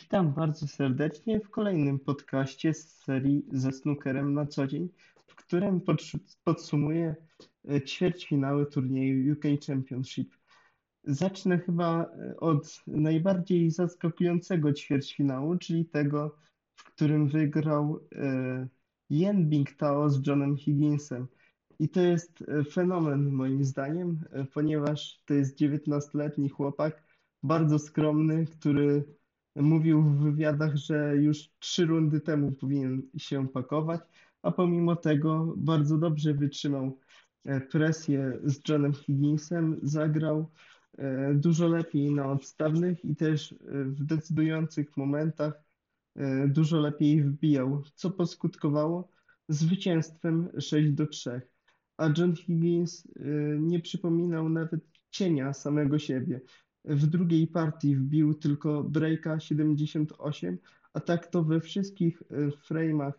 Witam bardzo serdecznie w kolejnym podcaście z serii ze snookerem na co dzień, w którym podsumuję e, ćwierćfinały turnieju UK Championship. Zacznę chyba e, od najbardziej zaskakującego ćwierćfinału, czyli tego, w którym wygrał e, Yen Bingtao z Johnem Higginsem. I to jest fenomen moim zdaniem, ponieważ to jest 19-letni chłopak, bardzo skromny, który Mówił w wywiadach, że już trzy rundy temu powinien się pakować, a pomimo tego bardzo dobrze wytrzymał e, presję z Johnem Higginsem, zagrał e, dużo lepiej na odstawnych i też e, w decydujących momentach dużo lepiej wbijał, co poskutkowało zwycięstwem 6 do 3. A John Higgins nie przypominał nawet cienia samego siebie. W drugiej partii wbił tylko breaka 78, a tak to we wszystkich e, frame'ach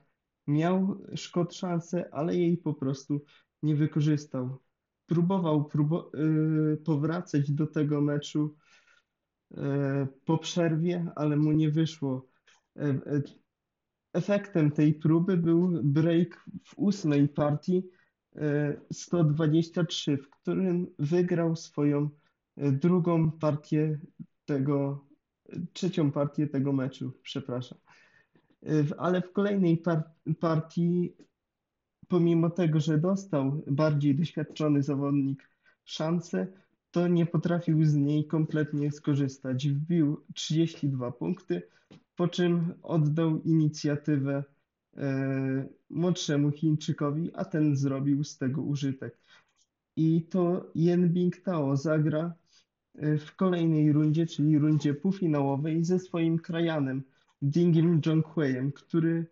miał Szkot szansę, ale jej po prostu nie wykorzystał. Próbował próbo yy, powracać do tego meczu yy, po przerwie, ale mu nie wyszło. Yy, efektem tej próby był break w ósmej partii 123, w którym wygrał swoją drugą partię tego, trzecią partię tego meczu, przepraszam. Ale w kolejnej par partii, pomimo tego, że dostał bardziej doświadczony zawodnik szansę, to nie potrafił z niej kompletnie skorzystać. Wbił 32 punkty, po czym oddał inicjatywę e, młodszemu Chińczykowi, a ten zrobił z tego użytek. I to Yen Bingtao zagra E, w kolejnej rundzie, czyli rundzie półfinałowej ze swoim krajanem Dingiem Zhonghueiem, który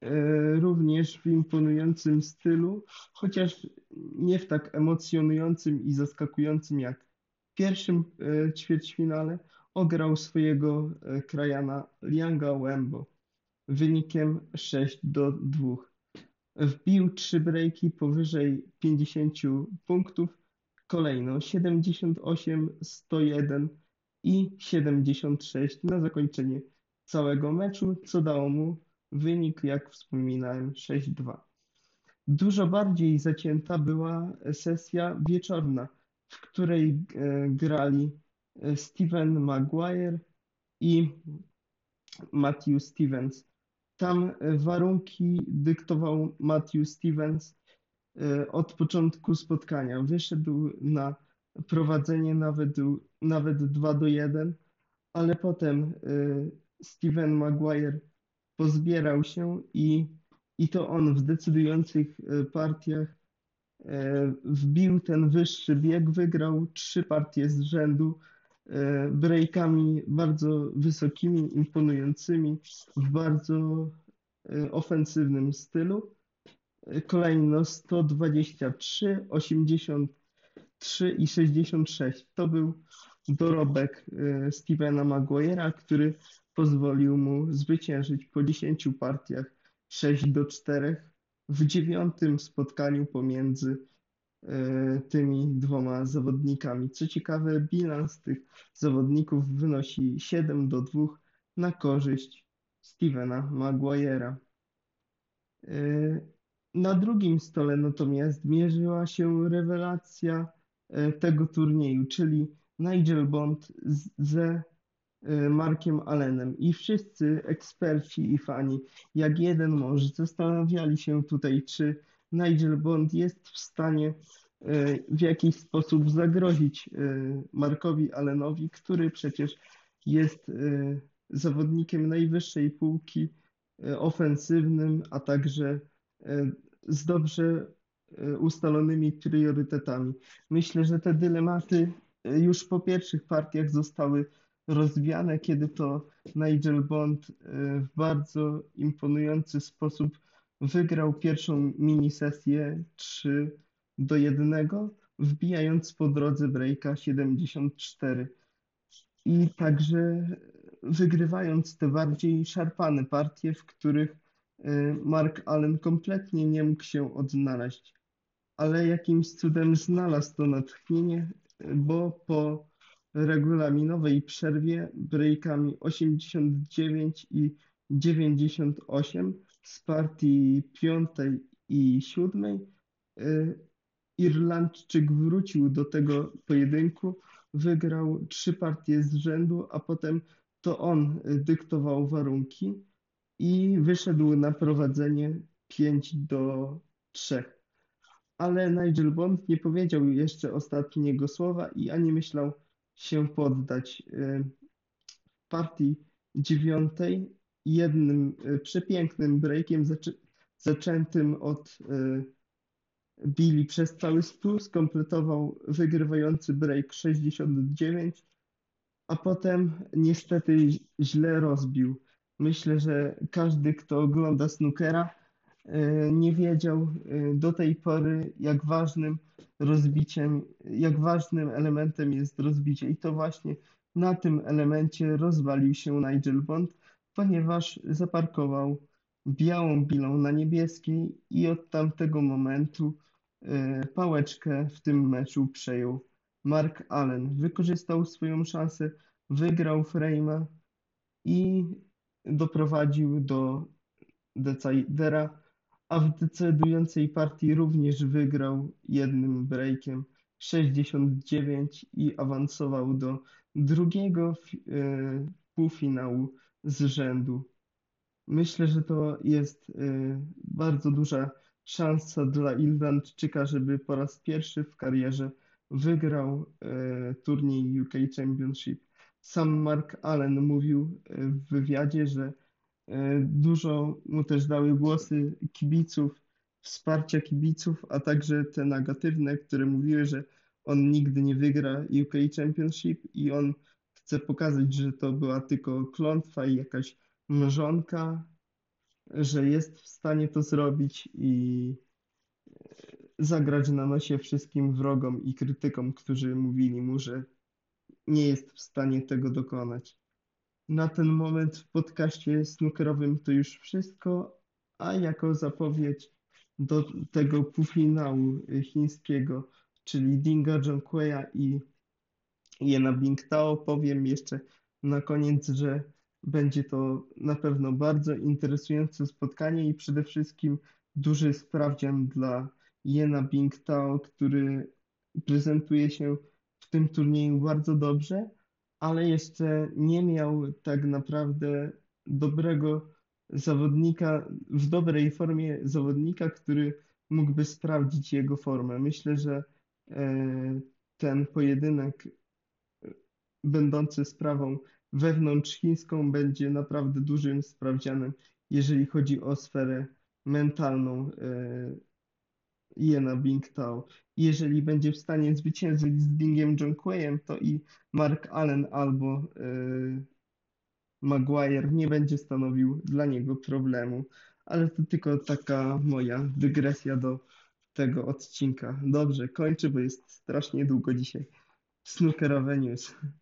e, również w imponującym stylu, chociaż nie w tak emocjonującym i zaskakującym jak w pierwszym e, ćwierćfinale, ograł swojego krajana Lianga Wembo wynikiem 6 do 2. Wbił trzy breaki powyżej 50 punktów, Kolejno 78, 101 i 76 na zakończenie całego meczu, co dało mu wynik, jak wspominałem, 6-2. Dużo bardziej zacięta była sesja wieczorna, w której e, grali e, Steven Maguire i Matthew Stevens. Tam e, warunki dyktował Matthew Stevens, od początku spotkania. Wyszedł na prowadzenie nawet, nawet 2 do 1, ale potem e, Steven Maguire pozbierał się i, i to on w decydujących e, partiach wbił ten wyższy bieg, wygrał trzy partie z rzędu breakami bardzo wysokimi, imponującymi, w bardzo ofensywnym stylu kolejno 123, 83 i 66. To był dorobek e, Stevena Maguire'a, który pozwolił mu zwyciężyć po 10 partiach 6 do 4 w dziewiątym spotkaniu pomiędzy e, tymi dwoma zawodnikami. Co ciekawe, bilans tych zawodników wynosi 7 do 2 na korzyść Stevena Maguire'a. Na drugim stole natomiast mierzyła się rewelacja e, tego turnieju, czyli Nigel Bond ze e, Markiem Allenem. I wszyscy eksperci i fani, jak jeden mąż, zastanawiali się tutaj, czy Nigel Bond jest w stanie e, w jakiś sposób zagrozić Markowi Allenowi, który przecież jest zawodnikiem najwyższej półki, ofensywnym, a także z dobrze e, ustalonymi priorytetami. Myślę, że te dylematy e, już po pierwszych partiach zostały rozwiane, kiedy to Nigel Bond e, w bardzo imponujący sposób wygrał pierwszą minisesję 3 do 1, wbijając po drodze breaka 74. I także wygrywając te bardziej szarpane partie, w których Mark Allen kompletnie nie mógł się odnaleźć, ale jakimś cudem znalazł to natchnienie, bo po regulaminowej przerwie breakami 89 i 98 z partii piątej i siódmej. Y, Irlandczyk wrócił do tego pojedynku, wygrał trzy partie z rzędu, a potem to on dyktował warunki i wyszedł na prowadzenie 5 do 3. Ale Nigel Bond nie powiedział jeszcze ostatniego słowa i ani myślał się poddać. W partii dziewiątej jednym przepięknym breakiem zaczętym od Billy przez cały stół skompletował wygrywający break 69, a potem niestety źle rozbił. Myślę, że każdy, kto ogląda snookera, nie wiedział do tej pory, jak ważnym rozbiciem, jak ważnym elementem jest rozbicie. I to właśnie na tym elemencie rozwalił się Nigel Bond, ponieważ zaparkował białą bilą na niebieskiej i od tamtego momentu pałeczkę w tym meczu przejął Mark Allen. Wykorzystał swoją szansę, wygrał frame'a i doprowadził do decidera, a w decydującej partii również wygrał jednym breakiem 69 i awansował do drugiego półfinału z rzędu. Myślę, że to jest bardzo duża szansa dla Irlandczyka, żeby po raz pierwszy w karierze wygrał turniej UK Championship. Sam Mark Allen mówił w wywiadzie, że dużo mu też dały głosy kibiców, wsparcia kibiców, a także te negatywne, które mówiły, że on nigdy nie wygra UK Championship i on chce pokazać, że to była tylko klątwa i jakaś mrzonka, że jest w stanie to zrobić i zagrać na nosie wszystkim wrogom i krytykom, którzy mówili mu, że nie jest w stanie tego dokonać. Na ten moment w podcaście snookerowym to już wszystko, a jako zapowiedź do tego półfinału chińskiego, czyli Dinga Zhonghueya i Jena Bingtao, powiem jeszcze na koniec, że będzie to na pewno bardzo interesujące spotkanie i przede wszystkim duży sprawdzian dla Jena Bingtao, który prezentuje się w tym turnieju bardzo dobrze, ale jeszcze nie miał tak naprawdę dobrego zawodnika, w dobrej formie zawodnika, który mógłby sprawdzić jego formę. Myślę, że ten pojedynek będący sprawą wewnątrzchińską będzie naprawdę dużym sprawdzianem, jeżeli chodzi o sferę mentalną Iena Bingtao. Jeżeli będzie w stanie zwyciężyć z Dingiem Zhonghueyem, to i Mark Allen albo Maguire nie będzie stanowił dla niego problemu. Ale to tylko taka moja dygresja do tego odcinka. Dobrze, kończę, bo jest strasznie długo dzisiaj. Snookerowe news.